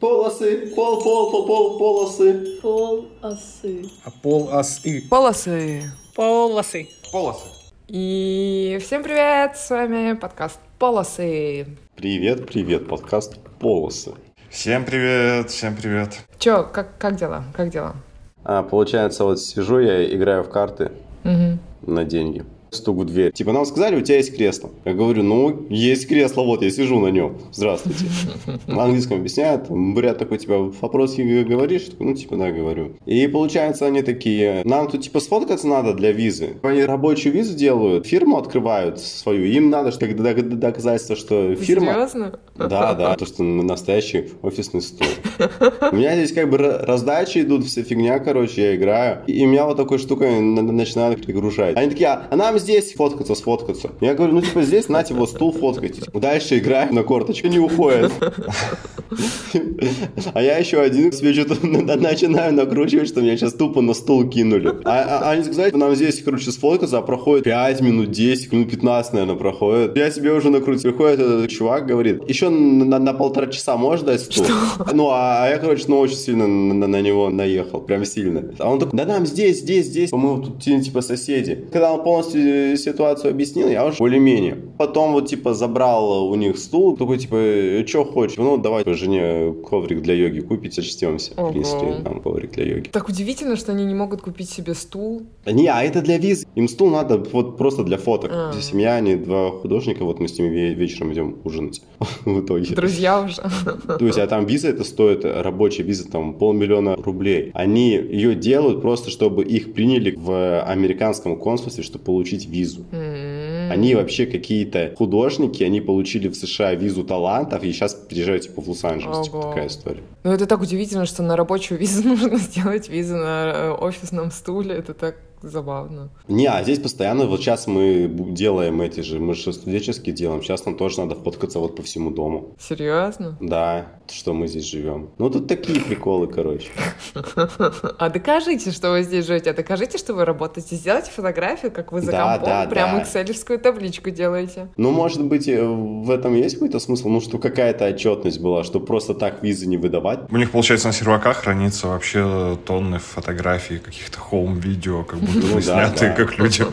Полосы, пол, пол, пол, пол, полосы. Полосы. А полосы. Полосы. Полосы. Полосы. И всем привет, с вами подкаст Полосы. Привет, привет, подкаст Полосы. Всем привет, всем привет. Чё, как, как дела? Как дела? А, получается, вот сижу я, играю в карты Мгм. на деньги. Стук в дверь. Типа, нам сказали, у тебя есть кресло. Я говорю, ну, есть кресло, вот, я сижу на нем. Здравствуйте. На английском объясняют. Бурят такой, типа, вопросы говоришь? Ну, типа, да, говорю. И получается, они такие, нам тут, типа, сфоткаться надо для визы. Они рабочую визу делают, фирму открывают свою. Им надо что доказательство, что фирма... Серьезно? Да, да, то, что настоящий офисный стол. У меня здесь как бы ра- раздачи идут, вся фигня, короче, я играю. И меня вот такой штукой на- на- начинают перегружать. Они такие, а, а здесь фоткаться, сфоткаться. Я говорю, ну типа здесь, нате, вот стул фоткайтесь. Дальше играем на корточке, не уходит. А я еще один себе что-то на- начинаю накручивать, что меня сейчас тупо на стул кинули. А, а- они сказали, нам здесь, короче, сфоткаться, а проходит 5 минут, 10 минут, 15, наверное, проходит. Я себе уже накрутил. Приходит этот чувак, говорит, еще на, полтора часа можешь дать стул? Ну, а, а я, короче, ну, очень сильно на, на- на него наехал, прям сильно. А он такой, да нам здесь, здесь, здесь, мы тут типа соседи. Когда он полностью ситуацию объяснил, я уже более-менее. Потом вот типа забрал у них стул, такой типа, что хочешь? Ну, давай жене коврик для йоги купить, сочтемся. Ого. Принесли там коврик для йоги. Так удивительно, что они не могут купить себе стул. Не, а это для визы. Им стул надо вот просто для фоток. А. Семья, они два художника, вот мы с ними ве- вечером идем ужинать в итоге. Друзья уже. То есть, а там виза это стоит, рабочая виза там полмиллиона рублей. Они ее делают просто, чтобы их приняли в американском консульстве, чтобы получить визу. М. Они вообще какие-то художники, они получили в США визу талантов и сейчас приезжают типа в Лос-Анджелес. Типа такая история. Ну это так удивительно, что на рабочую визу нужно сделать визу на э, офисном стуле. Это так забавно. Не, а здесь постоянно, вот сейчас мы делаем эти же, мы же студенческие делаем, сейчас нам тоже надо фоткаться вот по всему дому. Серьезно? Да, что мы здесь живем. Ну, тут такие приколы, короче. А докажите, что вы здесь живете. А докажите, что вы работаете. Сделайте фотографию, как вы за Да, компом, да, прям да. экселевскую табличку делаете. Ну, может быть, э, в этом есть какой-то смысл? Ну, что какая-то отчетность была, что просто так визы не выдавать. У них, получается, на серваках хранится вообще тонны фотографий, каких-то хоум-видео, как будто Ну да, снятые, да. как люди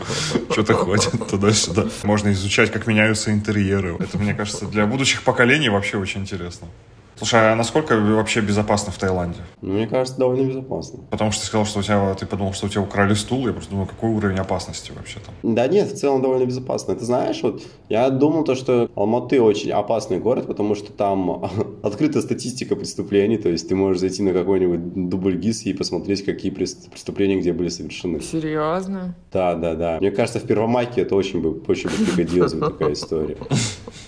что-то ходят туда-сюда. Можно изучать, как меняются интерьеры. Это, мне кажется, для будущих поколений вообще очень интересно. Слушай, а насколько вообще безопасно в Таиланде? Ну, мне кажется, довольно безопасно. Потому что ты сказал, что у тебя, ты подумал, что у тебя украли стул. Я просто думаю, какой уровень опасности вообще там? Да нет, в целом довольно безопасно. Ты знаешь, вот я думал то, что Алматы очень опасный город, потому что там открыта статистика преступлений, то есть ты можешь зайти на какой-нибудь дубль ГИС и посмотреть, какие прес- преступления где были совершены. Серьезно? Да, да, да. Мне кажется, в Первомайке это очень бы, очень бы пригодилась бы такая история.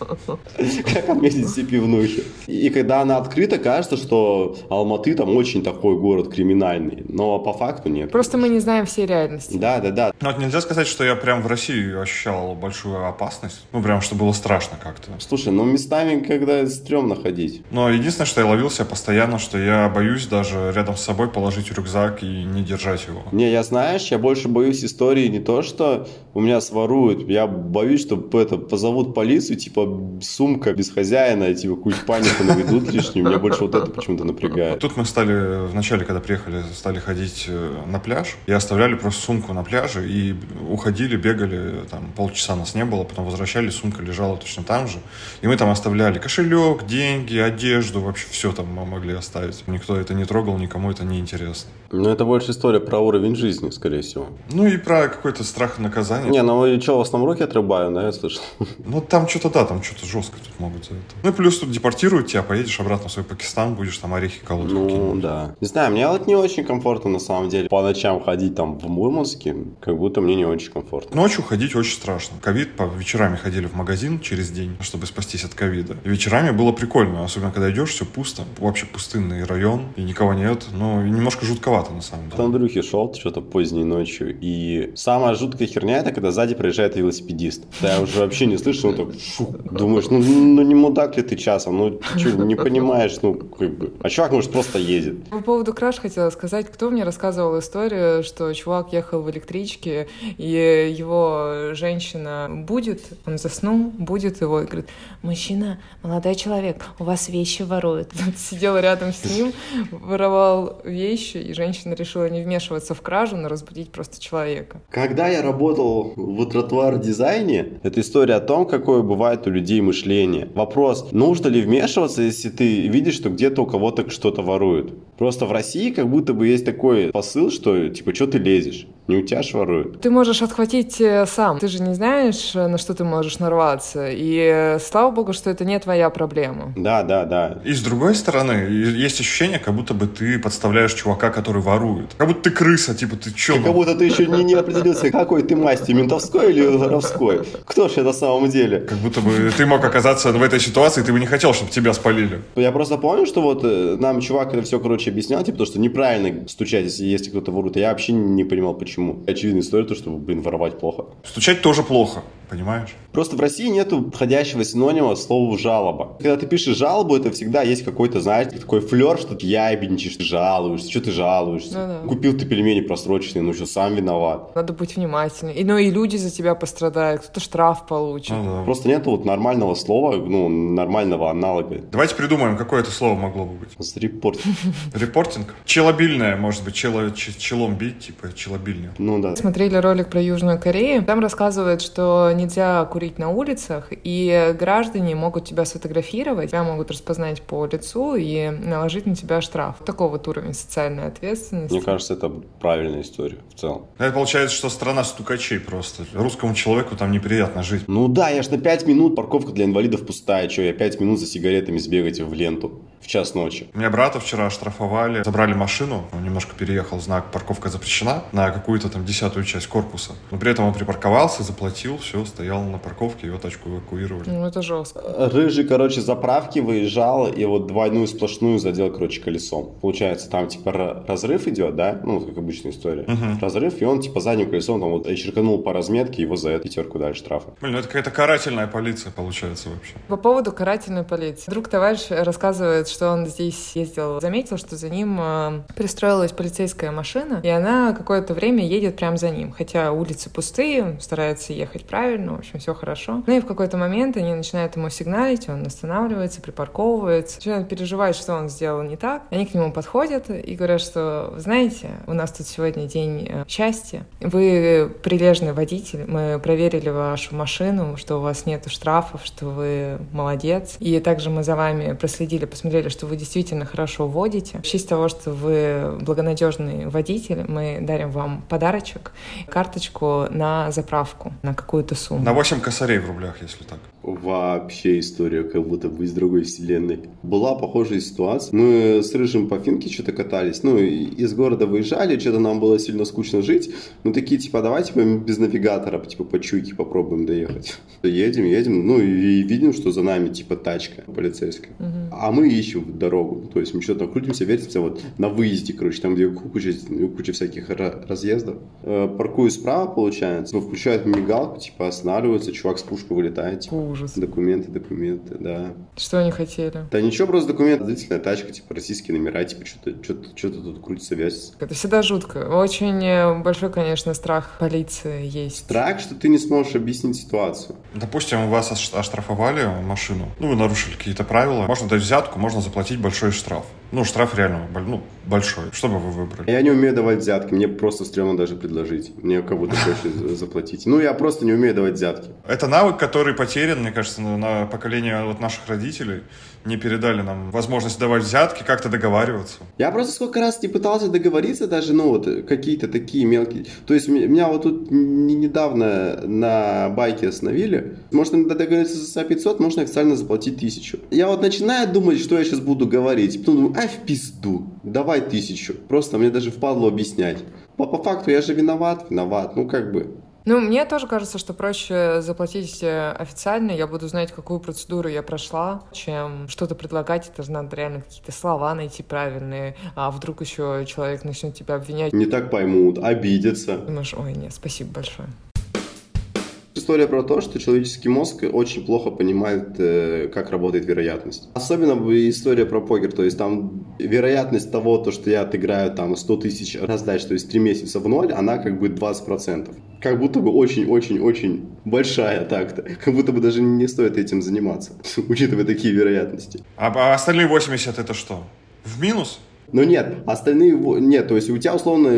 Как отметить все пивнухи. И когда она открыта, кажется, что Алматы там очень такой город криминальный. Но по факту нет. Просто мы не знаем всей реальности. Да, да, да. Ну, вот нельзя сказать, что я прям в России ощущал большую опасность. Ну, прям, что было страшно как-то. Слушай, ну местами, когда стрёмно ходить. Но единственное, что я ловил себя постоянно, что я боюсь даже рядом с собой положить рюкзак и не держать его. Не, я знаешь, я больше боюсь истории не то, что у меня своруют, я боюсь, что это позовут полицию, типа сумка без хозяина, типа какую-то панику наведут лишнюю. Меня больше вот это почему-то напрягает. Тут мы стали, вначале, когда приехали, стали ходить э, на пляж и оставляли просто сумку на пляже и уходили, бегали, там полчаса нас не было, потом возвращались, сумка лежала точно там же. И мы там оставляли кошелек, деньги, одежду, вообще все там мы могли оставить. Никто это не трогал, никому это не интересно. Но это больше история про уровень жизни, скорее всего. Ну и про какой-то страх наказания. Не, ну и что, в основном руки отрубаю, да, я слышал. Ну, там что-то, да, там что-то жестко тут могут за это. Ну, и плюс тут депортируют тебя, поедешь обратно в свой Пакистан, будешь там орехи колоть. Ну, да. Не знаю, мне вот не очень комфортно, на самом деле, по ночам ходить там в Мурманске, как будто мне не очень комфортно. Ночью ходить очень страшно. Ковид, по вечерами ходили в магазин через день, чтобы спастись от ковида. Вечерами было прикольно, особенно когда идешь, все пусто, вообще пустынный район, и никого нет. Ну, и немножко жутковато, на самом От деле. Андрюхи шел что-то поздней ночью, и самая жуткая херня, это когда сзади проезжает велосипедист. Да я уже вообще не слышу, он так фу, думаешь, ну, ну не мудак ли ты часом, ну ты что, не понимаешь, ну как бы. А чувак, может, просто едет. По поводу краш хотела сказать, кто мне рассказывал историю, что чувак ехал в электричке, и его женщина будет, он заснул, будет его, и говорит, мужчина, молодой человек, у вас вещи воруют. Сидел рядом с ним, воровал вещи, и женщина решила не вмешиваться в кражу, но разбудить просто человека. Когда я работал в тротуар-дизайне, это история о том, какое бывает у людей мышление. Вопрос, нужно ли вмешиваться, если ты видишь, что где-то у кого-то что-то воруют? Просто в России как будто бы есть такой посыл, что типа, что ты лезешь? Не у тебя ж воруют. Ты можешь отхватить э, сам. Ты же не знаешь, э, на что ты можешь нарваться. И э, слава богу, что это не твоя проблема. Да, да, да. И с другой стороны, есть ощущение, как будто бы ты подставляешь чувака, который ворует. Как будто ты крыса, типа ты чё? Как, как будто ты еще не, не определился, какой ты масти, ментовской или воровской. Кто же это на самом деле? Как будто бы ты мог оказаться в этой ситуации, ты бы не хотел, чтобы тебя спалили. Я просто помню, что вот нам чувак это все, короче, объяснял, типа, то, что неправильно стучать, если, кто-то ворует. Я вообще не понимал, почему. Очевидная история, то, что, блин, воровать плохо. Стучать тоже плохо, понимаешь? Просто в России нету подходящего синонима слову жалоба. Когда ты пишешь жалобу, это всегда есть какой-то, знаешь, такой флер, что ты ябедничаешь, ты жалуешься, что ты жалуешься. Да-да. Купил ты пельмени просроченные, ну что, сам виноват. Надо быть внимательнее. И, ну и люди за тебя пострадают, кто-то штраф получит. Ну да. Просто нету вот нормального слова, ну, нормального аналога. Давайте придумаем, какое это слово могло бы быть. Репорт. Репортинг? Челобильное, может быть, чело, ч- челом бить, типа челобильня. Ну да. Смотрели ролик про Южную Корею. Там рассказывают, что нельзя курить на улицах, и граждане могут тебя сфотографировать, тебя могут распознать по лицу и наложить на тебя штраф. Такой вот уровень социальной ответственности. Мне кажется, это правильная история в целом. Это получается, что страна стукачей просто. Русскому человеку там неприятно жить. Ну да, я ж на 5 минут, парковка для инвалидов пустая, что я 5 минут за сигаретами сбегать в ленту в час ночи. У меня брата вчера оштрафовали, забрали машину, он немножко переехал знак «парковка запрещена» на какую-то там десятую часть корпуса. Но при этом он припарковался, заплатил, все, стоял на парковке, его тачку эвакуировали. Ну, это жестко. Рыжий, короче, заправки выезжал и вот двойную сплошную задел, короче, колесом. Получается, там типа разрыв идет, да? Ну, как обычная история. Мгм. Разрыв, и он типа задним колесом там вот черканул по разметке, его за это пятерку дали штрафа. Блин, ну это какая-то карательная полиция получается вообще. По поводу карательной полиции. Друг товарищ рассказывает, что он здесь ездил, заметил, что за ним э, пристроилась полицейская машина, и она какое-то время едет прямо за ним. Хотя улицы пустые, старается ехать правильно, в общем, все хорошо. Ну и в какой-то момент они начинают ему сигналить, он останавливается, припарковывается, начинает переживать, что он сделал не так. Они к нему подходят и говорят, что, «Вы знаете, у нас тут сегодня день э, счастья, вы прилежный водитель, мы проверили вашу машину, что у вас нет штрафов, что вы молодец. И также мы за вами проследили, посмотрели, что вы действительно хорошо водите. В честь того, что вы благонадежный водитель, мы дарим вам подарочек, карточку на заправку, на какую-то сумму. На 8 косарей в рублях, если так. Вообще история как будто бы из другой вселенной. Была похожая ситуация. Мы с Рыжим по Финке что-то катались. Ну, из города выезжали, что-то нам было сильно скучно жить. Мы такие, типа, давайте мы без навигатора, типа, по чуйке попробуем доехать. Едем, едем, ну, и видим, что за нами, типа, тачка полицейская. Мгм. А мы ищем дорогу. То есть мы что-то крутимся, вертимся вот на выезде, короче, там, где куча, куча всяких ра- разъездов. Э, паркую справа, получается, включают мигалку, типа, останавливается, чувак с пушкой вылетает, типа, Ужас. Документы, документы, да. Что они хотели? Да ничего, просто документ, длительная тачка, типа российские номера, типа что-то что-то что-то тут крутится, вязится. Это всегда жутко. Очень э, большой, конечно, страх полиции есть. Страх, что ты не сможешь объяснить ситуацию. Допустим, вас ош- оштрафовали машину, ну, вы нарушили какие-то правила. Можно дать взятку, можно заплатить большой штраф. Ну, штраф реально ну, большой. Что бы вы выбрали? Я не умею давать взятки, мне просто стрёмно даже предложить. Мне будто проще за- заплатить. Ну, я просто не умею давать взятки. Это навык, который потерян, мне кажется, на, поколение вот наших родителей. Не передали нам возможность давать взятки, как-то договариваться. Я просто сколько раз не пытался договориться даже, ну, вот, какие-то такие мелкие. То есть, меня вот тут не- недавно на байке остановили. Можно договориться за 500, можно официально заплатить тысячу. Я вот начинаю думать, что я сейчас буду говорить. Потом думаю, ай, в пизду, давай тысячу. Просто мне даже впадло объяснять. По, по факту я же виноват, виноват. Ну, как бы. Ну, мне тоже кажется, что проще заплатить э, официально, я буду знать, какую процедуру я прошла, чем что-то предлагать, это же надо реально какие-то слова найти правильные, а вдруг еще человек начнет тебя обвинять, Не так поймут, обидятся. думаешь, ой, нет, спасибо большое. История про то, что человеческий мозг очень плохо понимает, э, как работает вероятность. Особенно история про покер, то есть там вероятность того, то, что я отыграю там 100 тысяч раздач, то есть 3 месяца в ноль, она как бы 20%. Как будто бы очень-очень-очень большая так-то. Как будто бы даже не стоит этим заниматься, учитывая такие вероятности. А, а остальные 80 это что? В минус? Но нет, остальные, нет, то есть у тебя условно,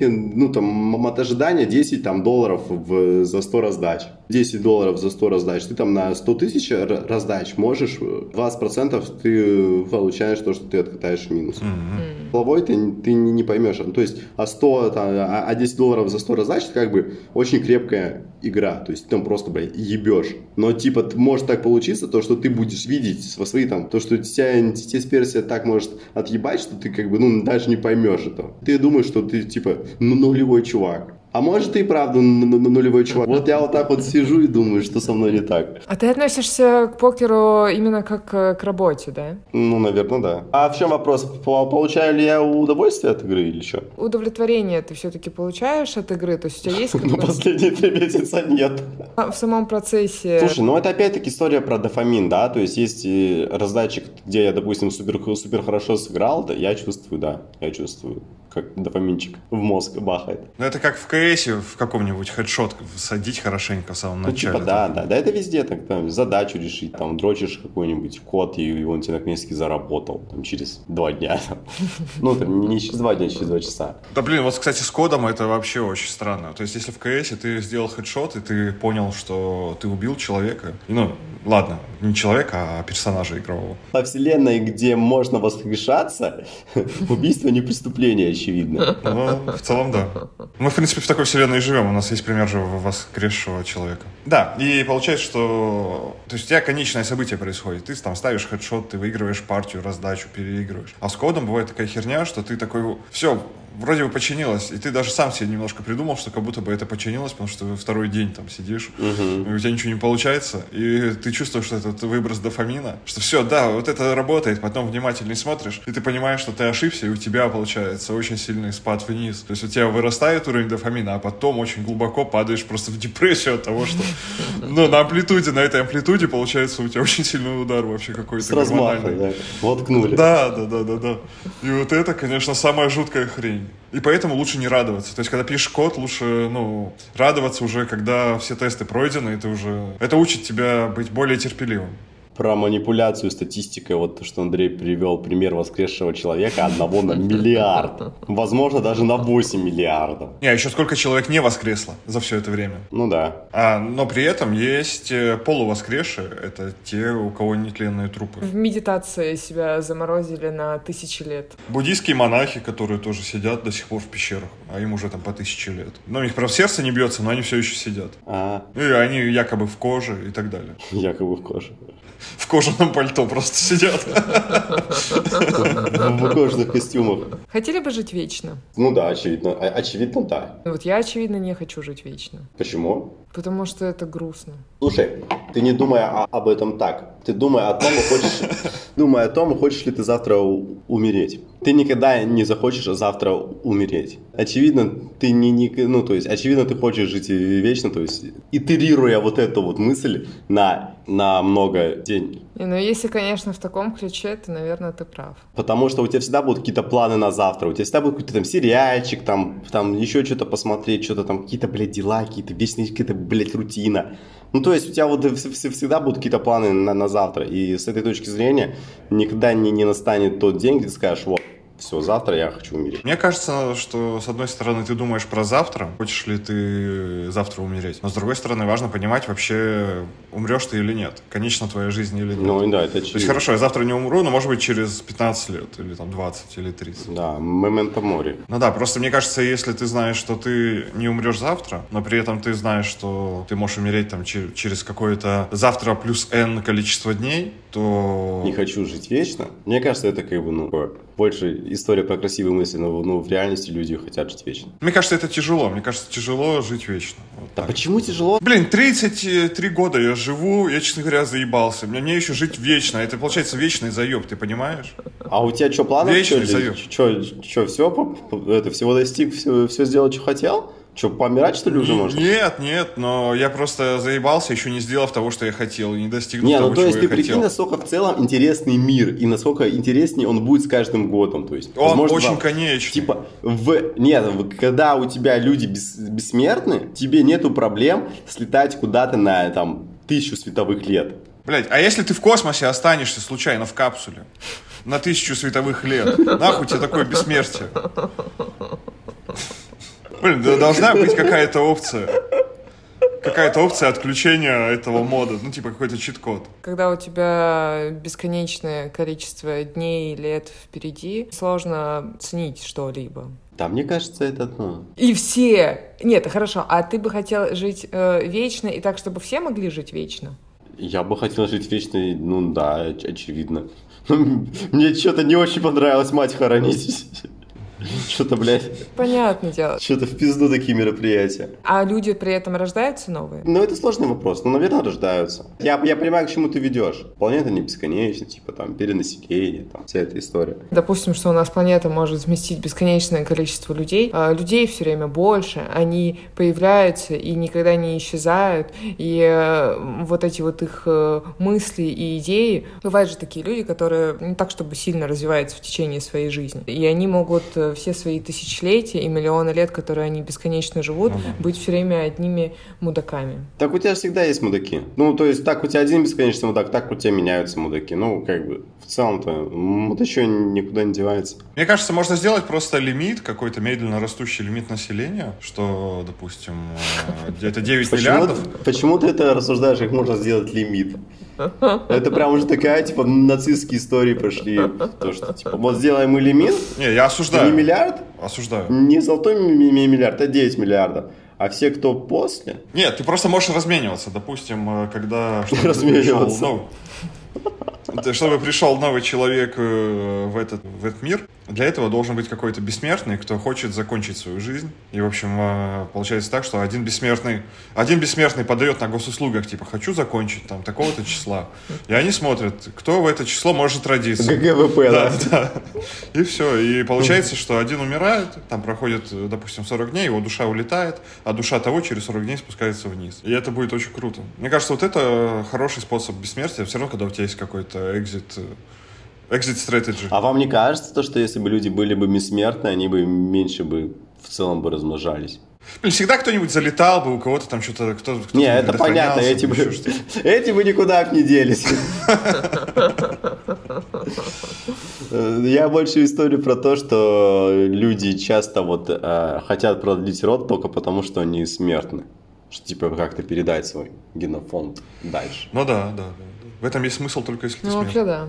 ну там, от ожидания 10 там, долларов в, за 100 раздач. 10 долларов за 100 раздач. Ты там на 100 тысяч раздач можешь, 20% ты получаешь то, что ты откатаешь минус. Mm-hmm. Головой ты, ты не поймешь. То есть, а 100, там, а 10 долларов за 100 раздач, это как бы очень крепкая игра. То есть, ты там просто, блядь, ебешь. Но, типа, может так получиться, то, что ты будешь видеть со свои там, то, что тебя, тебе сперся так может отъебать, что ты ты как бы, ну, даже не поймешь этого. Ты думаешь, что ты, типа, ну, нулевой чувак. А может, ты и правда нулевой чувак. Вот я вот так вот сижу и думаю, что со мной не так. А ты относишься к покеру именно как э, к работе, да? Ну, наверное, да. А в чем вопрос? Получаю ли я удовольствие от игры или что? Удовлетворение ты все-таки получаешь от игры? То есть у тебя есть Ну, последние три месяца нет. А в самом процессе... Слушай, ну это опять-таки история про дофамин, да? То есть есть раздатчик, где я, допустим, супер, супер хорошо сыграл, да, я чувствую, да, я чувствую как дофаминчик в мозг бахает. Ну, это как в КСе в каком-нибудь хедшот садить хорошенько в самом ну, начале. Типа, да, да, да, это везде так, там, задачу решить, там, дрочишь какой-нибудь код, и он тебе наконец-таки заработал, там, через два дня. Ну, там, не через два дня, а через два часа. Да, блин, вот, кстати, с кодом это вообще очень странно. То есть, если в КСе ты сделал хедшот, и ты понял, что ты убил человека, ну, ладно, не человека, а персонажа игрового. По вселенной, где можно воскрешаться, убийство не преступление, очевидно. Ну, в целом, да. Мы, в принципе, в такой вселенной живем. У нас есть пример же воскресшего человека. Да, и получается, что... То есть у тебя конечное событие происходит. Ты там ставишь хедшот, ты выигрываешь партию, раздачу, переигрываешь. А с кодом бывает такая херня, что ты такой... Все, вроде бы починилось, и ты даже сам себе немножко придумал, что как будто бы это починилось, потому что второй день там сидишь, угу. и у тебя ничего не получается, и ты чувствуешь, что это выброс дофамина, что все, да, вот это работает, потом внимательнее смотришь, и ты понимаешь, что ты ошибся, и у тебя получается очень сильный спад вниз. То есть у тебя вырастает уровень дофамина, а потом очень глубоко падаешь просто в депрессию от того, что ну, на амплитуде, на этой амплитуде получается у тебя очень сильный удар вообще какой-то. С размаха, да. Воткнули. Да, да, да, да, да. И вот это, конечно, самая жуткая хрень. И поэтому лучше не радоваться. То есть, когда пишешь код, лучше, ну, радоваться уже, когда все тесты пройдены, это уже... Это учит тебя быть более терпеливым про манипуляцию статистикой, вот что Андрей привел пример воскресшего человека, одного на миллиард. Возможно, даже на 8 миллиардов. Не, а еще сколько человек не воскресло за все это время. Ну да. А, но при этом есть э, полувоскресшие, это те, у кого нетленные трупы. В медитации себя заморозили на тысячи лет. Буддийские монахи, которые тоже сидят до сих пор в пещерах, а им уже там по тысяче лет. Но у них, правда, сердце не бьется, но они все еще сидят. А. И они якобы в коже и так далее. Якобы в коже в кожаном пальто просто сидят. В кожаных костюмах. Хотели бы жить вечно? Ну да, очевидно. Очевидно, да. Вот я, очевидно, не хочу жить вечно. Почему? Потому что это грустно. Слушай, ты не думай об этом так. Ты думай о том, хочешь, думай о том, хочешь ли ты завтра умереть. Ты никогда не захочешь завтра умереть. Очевидно, ты не, не, ну, то есть, очевидно, ты хочешь жить вечно, то есть, итерируя вот эту вот мысль на, на много дней. Ну, если, конечно, в таком ключе, то, наверное, ты прав. Потому что у тебя всегда будут какие-то планы на завтра, у тебя всегда будет какой-то там сериальчик, там, там еще что-то посмотреть, что-то там, какие-то, блядь, дела, какие-то вечные, какие-то, блядь, рутина. Ну, то есть у тебя вот всегда будут какие-то планы на, на завтра. И с этой точки зрения никогда не, не настанет тот день, где ты скажешь, вот, все, завтра я хочу умереть. Мне кажется, что с одной стороны ты думаешь про завтра, хочешь ли ты завтра умереть, но с другой стороны важно понимать вообще, умрешь ты или нет, конечно твоя жизнь или нет. Ну да, это очевидно. То есть хорошо, я завтра не умру, но может быть через 15 лет, или там 20, или 30. Да, момента море. Ну да, просто мне кажется, если ты знаешь, что ты не умрешь завтра, но при этом ты знаешь, что ты можешь умереть там через какое-то завтра плюс n количество дней, то... Не хочу жить вечно. Мне кажется, это как бы, ну, больше история про красивые мысли, но ну, в реальности люди хотят жить вечно. Мне кажется, это тяжело. Мне кажется, тяжело жить вечно. Вот да почему тяжело? Блин, 33 года я живу, я, честно говоря, заебался. Мне, мне еще жить вечно. Это, получается, вечный заеб, ты понимаешь? А у тебя что, планы? Вечный заеб. Что, что, все, это, всего достиг, все, все сделал, что хотел? Что, помирать, что ли, уже можно? Нет, нет, но я просто заебался, еще не сделав того, что я хотел, не достигнув Не, того, ну то есть ты хотел. прикинь, насколько в целом интересный мир, и насколько интереснее он будет с каждым годом. То есть, Он возможно, очень там, конечный. Типа, в... Нет, в- когда у тебя люди бес- бессмертны, тебе нету проблем слетать куда-то на, там, тысячу световых лет. Блять, а если ты в космосе останешься случайно в капсуле на тысячу световых лет, нахуй тебе такое бессмертие? Блин, да должна быть какая-то опция. Какая-то опция отключения этого мода. Ну, типа какой-то чит-код. Когда у тебя бесконечное количество дней и лет впереди, сложно ценить что-либо. Да, мне кажется, это, ну... И все... Нет, хорошо, а ты бы хотел жить э, вечно и так, чтобы все могли жить вечно? Я бы хотел жить вечно, ну да, оч- очевидно. Мне что-то не очень понравилось мать хоронить. Что-то, блядь, Понятное дело. что-то в пизду такие мероприятия. А люди при этом рождаются новые? Ну, это сложный вопрос. Ну, наверное, рождаются. Я, я понимаю, к чему ты ведешь. Планета не бесконечна, типа там перенаселение, там вся эта история. Допустим, что у нас планета может вместить бесконечное количество людей. а людей все время больше, они появляются и никогда не исчезают. И э, вот эти вот их э, мысли и идеи... Бывают же такие люди, которые не так, чтобы сильно развиваются в течение своей жизни. И они могут э, все свои тысячелетия и миллионы лет, которые они бесконечно живут, быть все время одними мудаками. Так у тебя всегда есть мудаки. Ну, то есть, так у тебя один бесконечный мудак, так у тебя меняются мудаки. Ну, как бы, в целом-то, мудачо никуда не девается. Мне кажется, можно сделать просто лимит, какой-то медленно растущий лимит населения, что, допустим, э, где-то 9 Почему, миллиардов. почему ты это рассуждаешь, как можно сделать лимит? Это прям уже такая, типа, нацистские истории пошли. То, что, типа, вот сделаем мы лимит, Не, я не осуждаю. миллиард, Осуждаю. не золотой ми- ми- миллиард, а 9 миллиардов. А все, кто после, Нет, ты просто можешь размениваться. Допустим, э, когда Размениваться. пришел Т- чтобы пришел новый человек э, в этот, в этот мир, для этого должен быть какой-то бессмертный, кто хочет закончить свою жизнь. И, в общем, э, получается так, что один бессмертный, один бессмертный подает на госуслугах, типа, хочу закончить там такого-то числа. И они смотрят, кто в это число может родиться. GGWP, да? Да, да. И все. И получается, что один умирает, там проходит, допустим, 40 дней, его душа улетает, а душа того через 40 дней спускается вниз. И это будет очень круто. Мне кажется, вот это хороший способ бессмертия, все равно, когда у тебя есть какой-то exit, э, exit strategy. А вам не кажется, то, что если бы люди были бы бессмертны, они бы меньше бы в целом бы размножались? Блин, всегда кто-нибудь залетал бы, у кого-то там что-то, кто, кто Не, это понятно, эти бы, эти бы никуда не делись. Э, Я больше историю про то, что люди часто вот э, хотят продлить род только потому, что они смертны. Что типа как-то передать свой генофонд дальше. Ну да, да, да. да. В этом есть смысл только если ты Ну, смертный. вообще, да.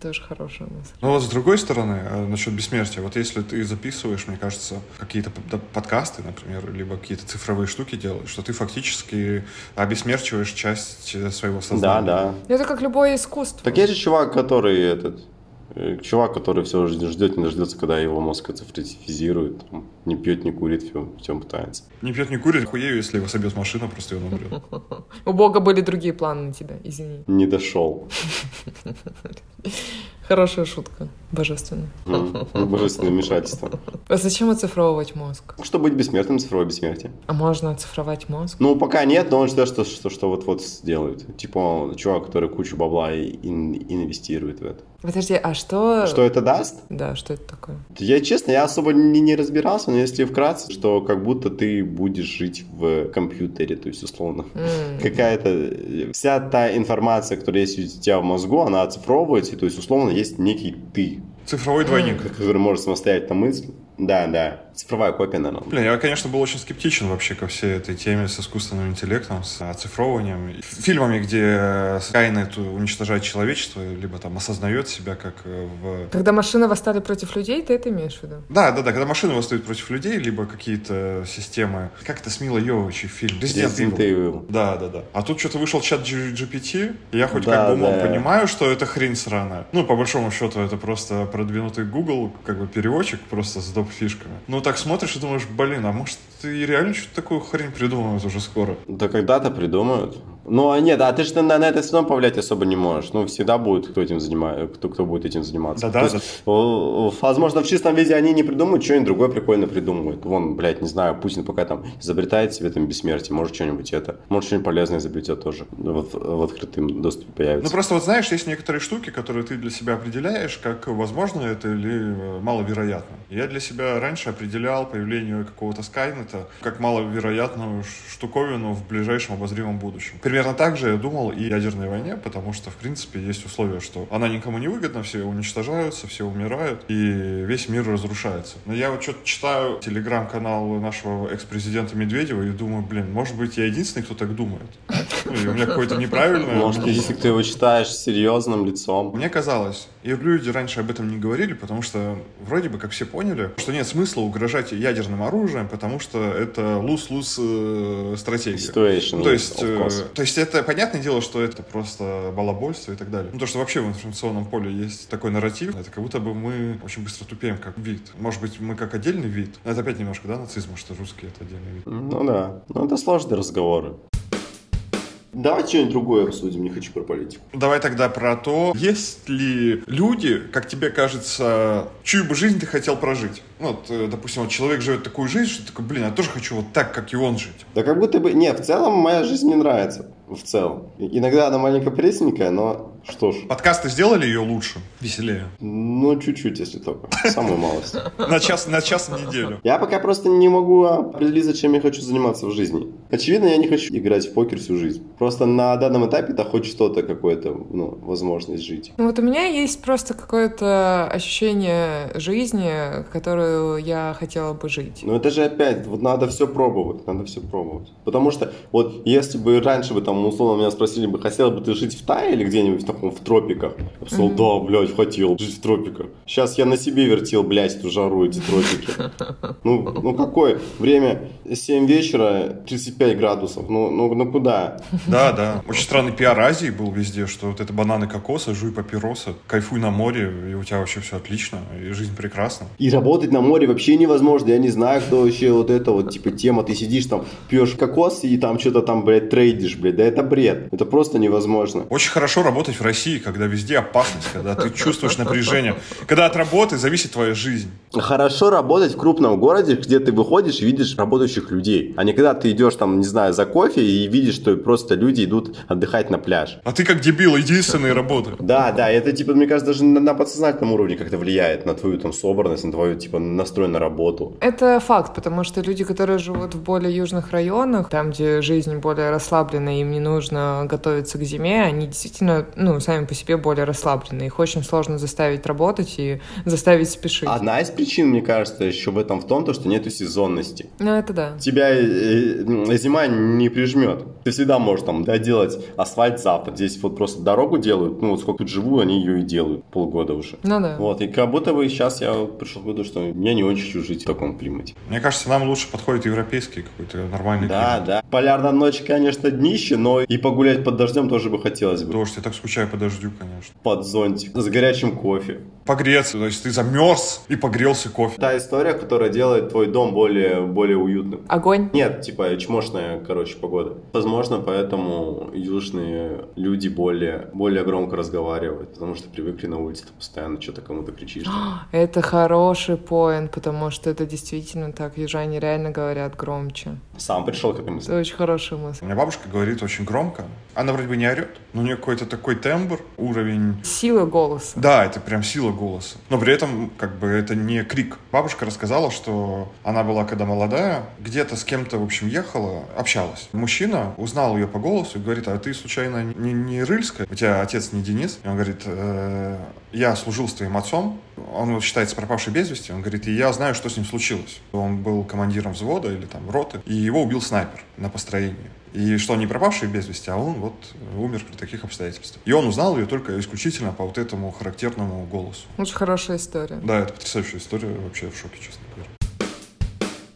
Тоже хорошая мысль. Но вот с другой стороны, э, насчет бессмертия, вот если ты записываешь, мне кажется, какие-то подкасты, например, либо какие-то цифровые штуки делаешь, что ты фактически обессмерчиваешь часть э, своего Да, сознания. да. Это как любое искусство. Так есть же чувак, который этот... э, Чувак, который все ждет, не дождется, когда его мозг цифровизирует, там, не пьет, не курит, все, все пытается. Не пьет, не курит, хуею, если его собьет машина, просто и он умрет. У Бога были другие планы на тебя, извини. Не дошел. Хорошая шутка. Божественно. М, Божественное вмешательство. А зачем оцифровывать мозг? Чтобы быть бессмертным, цифровое бессмертие. А можно оцифровать мозг? Ну, пока нет, но он ждет, что, что, что вот-вот сделают. Типа чувак, который кучу бабла и- ин- инвестирует в это. Подожди, а что... Что это даст? Да, что это такое? Я честно, я особо не, не разбирался, но если вкратце, что как будто ты будешь жить в компьютере, то есть условно. М, Какая-то э, вся та информация, которая есть у тебя в мозгу, она оцифровывается, и, то есть условно есть некий ты, Цифровой двойник. который может самостоятельно мыслить. Да, да, цифровая копия, наверное. Блин, я, конечно, был очень скептичен вообще ко всей этой теме с искусственным интеллектом, с оцифровыванием. Фильмами, где Скайнет уничтожает человечество, либо там осознает себя как э, в... Когда машины восстали против людей, ты это имеешь в виду? Да, да, да, когда машины восстают против людей, либо какие-то системы... Как это с Милой Йовович фильм? Resident Resident Evil. Evil. Да, да, да. А тут что-то вышел чат G- GPT, и я хоть Да, как бы умом да. понимаю, что это хрень сраная. Ну, по большому счету, это просто продвинутый Google, как бы переводчик, просто с доп. Фишками. Ну, так смотришь и думаешь, блин, а может и реально что-то такую хрень придумают уже скоро. Да когда-то придумают. Ну, а нет, а ты же на, на это все равно повлиять особо не можешь. Ну, всегда будет кто этим занимается, кто, кто будет этим заниматься. То есть, о, возможно, в чистом виде они не придумают, что-нибудь другое прикольно придумают. Вон, блядь, не знаю, Путин пока там изобретает себе там бессмертие, может что-нибудь это, может что-нибудь полезное изобретет тоже. Вот в открытом доступе появится. Ну, просто вот знаешь, есть некоторые штуки, которые ты для себя определяешь, как возможно это или э, маловероятно. Я для себя раньше определял появление какого-то Скайнета как маловероятную штуковину в ближайшем обозримом будущем. Примерно так же я думал и о ядерной войне, потому что, в принципе, есть условия, что она никому не выгодна, все уничтожаются, все умирают, и весь мир разрушается. Но я вот что-то читаю телеграм-канал нашего экс-президента Медведева и думаю, блин, может быть, я единственный, кто так думает. Ну, и у меня какое-то неправильное... Может, если ты его читаешь серьезным лицом. Мне казалось, и люди раньше об этом не говорили, потому что вроде бы как все поняли, что нет смысла угрожать ядерным оружием, потому что это луз-луз э, стратегия. Situation, Ну, то есть, э, то есть это понятное дело, что это просто балабольство и так далее. Ну, то, что вообще в информационном поле есть такой нарратив, это как будто бы мы очень быстро тупеем как вид. Может быть, мы как отдельный вид. Но это опять немножко, да, нацизма, что русские это отдельный вид. Ну да. Ну, это сложные разговоры. Давай что-нибудь другое обсудим, не хочу про политику. Давай тогда про то, есть ли люди, как тебе кажется, чью бы жизнь ты хотел прожить? Ну, вот, э, допустим, вот человек живет такую жизнь, что такой, блин, я тоже хочу вот так, как и он жить. Да как будто бы... Не, в целом моя жизнь мне нравится. В целом. Иногда она маленько пресненькая, но что ж. Подкасты сделали ее лучше, веселее. Ну, чуть-чуть, если только. Самую малость. На час, на час в неделю. Я пока просто не могу определить, зачем я хочу заниматься в жизни. Очевидно, я не хочу играть в покер всю жизнь. Просто на данном этапе это хоть что-то, какое-то, ну, возможность жить. Ну вот у меня есть просто какое-то ощущение жизни, которую я хотела бы жить. Но это же опять, вот надо все пробовать, надо все пробовать. Потому что вот если бы раньше бы там условно меня спросили бы, хотел бы ты жить в Тае или где-нибудь в таком в тропиках? Я сказал, да, блядь, хотел жить в тропиках. Сейчас я на себе вертел, блядь, эту жару, эти тропики. Ну, ну какое? Время 7 вечера, 35 градусов. Ну, ну, ну куда? Да, да. Очень странный пиар Азии был везде, что вот это бананы кокоса, жуй папиросы, кайфуй на море, и у тебя вообще все отлично, и жизнь прекрасна. И работать на море вообще невозможно. Я не знаю, кто вообще вот это вот, типа, тема. Ты сидишь там, пьешь кокос и там что-то там, блядь, трейдишь, блядь. Да это бред. Это просто невозможно. Очень хорошо работать в России, когда везде опасность, когда ты чувствуешь напряжение, когда от работы зависит твоя жизнь. Хорошо работать в крупном городе, где ты выходишь и видишь работающих людей. А не когда ты идешь там, не знаю, за кофе и видишь, что просто люди идут отдыхать на пляж. А ты как дебил, единственный работаешь. Да, да, это типа, мне кажется, даже на, на подсознательном уровне как-то влияет на твою там собранность, на твою типа настрой на работу. Это факт, потому что люди, которые живут в более южных районах, там, где жизнь более расслабленная, им не нужно готовиться к зиме, они действительно, ну, сами по себе более расслаблены. Их очень сложно заставить работать и заставить спешить. Одна из причин, мне кажется, еще в этом в том, то, что нету сезонности. Ну, это да. Тебя э, э, зима не прижмет. Ты всегда можешь там доделать асфальт завтра. Здесь вот просто дорогу делают. Ну вот сколько тут живу, они ее и делают. Полгода уже. Ну да. Вот, и как будто бы сейчас я пришел к выводу, что я не очень хочу жить в таком климате. Мне кажется, нам лучше подходит европейский какой-то нормальный Да, климат. да. Полярная ночь, конечно, днище, но и погулять под дождем тоже бы хотелось бы. Дождь, я так скучаю по дождю, конечно. Под зонтик, с горячим кофе. Погреться, то есть ты замерз и погрелся кофе. Та история, которая делает твой дом более, более уютным. Огонь. Нет, типа чмошная, короче, погода. Возможно, поэтому южные люди более, более громко разговаривают, потому что привыкли на улице, ты постоянно что-то кому-то кричишь. Это хороший поинт, потому что это действительно так. Южане реально говорят громче. Сам пришел к этой мысли. Это очень хорошая мысль. У меня бабушка говорит очень громко. Она вроде бы не орет, у нее какой-то такой тембр, уровень Сила голоса. Да, это прям сила голоса. Но при этом, как бы, это не крик. Бабушка рассказала, что она была, когда молодая, где-то с кем-то, в общем, ехала, общалась. Мужчина узнал ее по голосу и говорит, а ты, случайно, не, не Рыльская? У тебя отец не Денис? И он говорит, «Э, я служил с твоим отцом, он считается пропавший без вести. Он говорит, и я знаю, что с ним случилось. Он был командиром взвода или там роты, и его убил снайпер на построении. И что он не пропавший без вести, а он вот умер при таких обстоятельствах. И он узнал ее только исключительно по вот этому характерному голосу. Очень хорошая история. Да, это потрясающая история, вообще в шоке, честно говоря.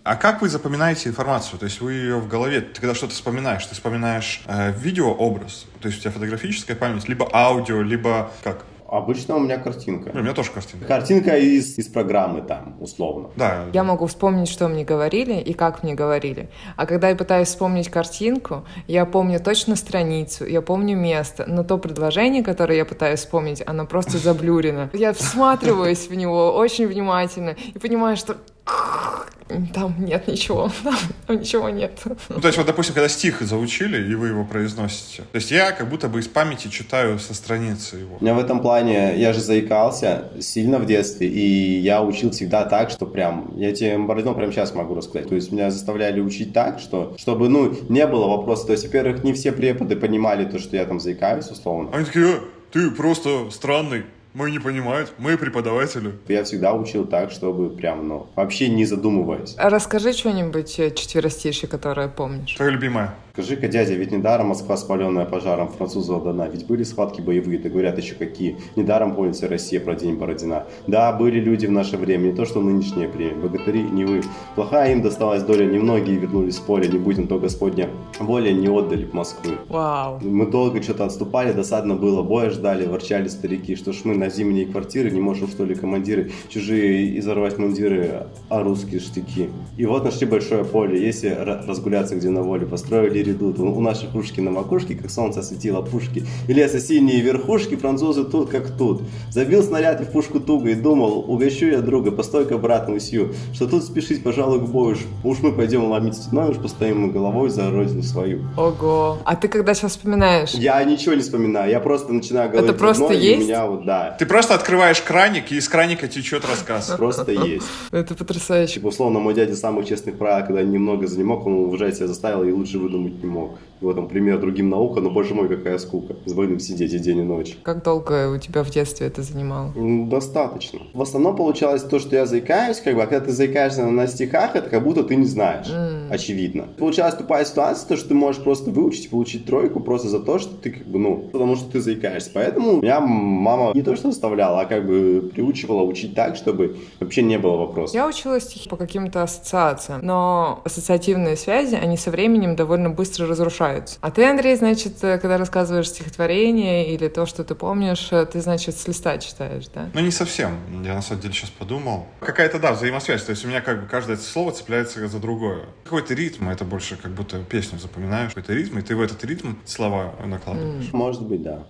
А как вы запоминаете информацию? То есть вы ее в голове, ты когда что-то вспоминаешь, ты вспоминаешь э, видеообраз, то есть у тебя фотографическая память, либо аудио, либо как? Обычно у меня картинка. У меня тоже картинка. Картинка из, из программы там, условно. Да. Я могу вспомнить, что мне говорили и как мне говорили. А когда я пытаюсь вспомнить картинку, я помню точно страницу, я помню место, но то предложение, которое я пытаюсь вспомнить, оно просто заблюрено. Я всматриваюсь в него очень внимательно и понимаю, что там нет ничего, там, там ничего нет. Ну, то есть, вот, допустим, когда стих заучили, и вы его произносите, то есть я как будто бы из памяти читаю со страницы его. У меня в этом плане, я же заикался сильно в детстве, и я учил всегда так, что прям, я тебе Бородино прямо сейчас могу рассказать. То есть меня заставляли учить так, что, чтобы, ну, не было вопроса. То есть, во-первых, не все преподы понимали то, что я там заикаюсь, условно. Они такие, «Э, ты просто странный. Мы не понимают, мы преподаватели. Я всегда учил так, чтобы прям, ну, вообще не задумываясь. Расскажи что-нибудь э, четверостишье, которое помнишь. Твоя любимая. Скажи-ка, дядя, ведь недаром Москва спаленная пожаром французу отдана. Ведь были схватки боевые, да говорят еще какие. Недаром помнится Россия про день Бородина. Да, были люди в наше время, не то что нынешнее время. Богатыри не вы. Плохая им досталась доля, немногие вернулись в поле, не будем то Господня. Воля не отдали в Москву. Вау. Мы долго что-то отступали, досадно было, боя ждали, ворчали старики, что ж мы на зимние квартиры не можем, что ли, командиры чужие изорвать мундиры, а русские штыки. И вот нашли большое поле, если ра- разгуляться где на воле, построили ряду, то у наших ушки на макушке, как солнце осветило пушки, и леса синие верхушки, французы тут как тут. Забил снаряд и в пушку туго и думал, угощу я друга, постой-ка, брат, мусью, что тут спешить, пожалуй, к бою, уж, уж мы пойдем ломить стеной, уж постоим мы головой за родину свою. Ого. А ты когда сейчас вспоминаешь? Я ничего не вспоминаю, я просто начинаю говорить просто одно, и есть? у меня вот, да, Ты просто открываешь краник, и из краника течет рассказ. просто есть. Это потрясающе. Типа, условно, мой дядя самых честных правил, когда немного за не мог, он уважать себя заставил и лучше выдумать не мог. Вот он пример другим наука, но, боже мой, какая скука. С больным сидеть и день и ночь. Как долго у тебя в детстве это занимало? М, Достаточно. В основном получалось то, что я заикаюсь, как бы, а когда ты заикаешься на стихах, это как будто ты не знаешь. Очевидно. Получалась тупая ситуация, то, что ты можешь просто выучить и получить тройку просто за то, что ты как бы, ну, потому что ты заикаешься. Поэтому меня мама не то, что заставляла, а как бы приучивала учить так, чтобы вообще не было вопросов. Я учила стихи по каким-то ассоциациям, но ассоциативные связи, они со временем довольно быстро разрушаются. А ты, Андрей, значит, э, когда рассказываешь стихотворение или то, что ты помнишь, э, ты, значит, с листа читаешь, да? Ну, не совсем. Я на самом деле сейчас подумал. Какая-то, да, взаимосвязь. То есть у меня как бы каждое слово цепляется за другое. Какой-то ритм, это больше как будто песню запоминаешь. Какой-то ритм, и ты в этот ритм слова накладываешь. Может быть, да.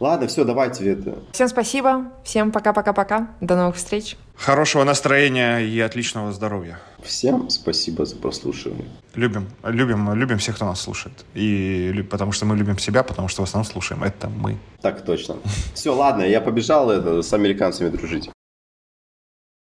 Ладно, все, давайте это. Всем спасибо, всем пока-пока-пока, до новых встреч. Хорошего настроения и отличного здоровья. Всем спасибо за прослушивание. Любим, любим, любим всех, кто нас слушает. И потому что мы любим себя, потому что в основном слушаем. Это мы. Так точно. Все, ладно, я побежал это, с американцами дружить.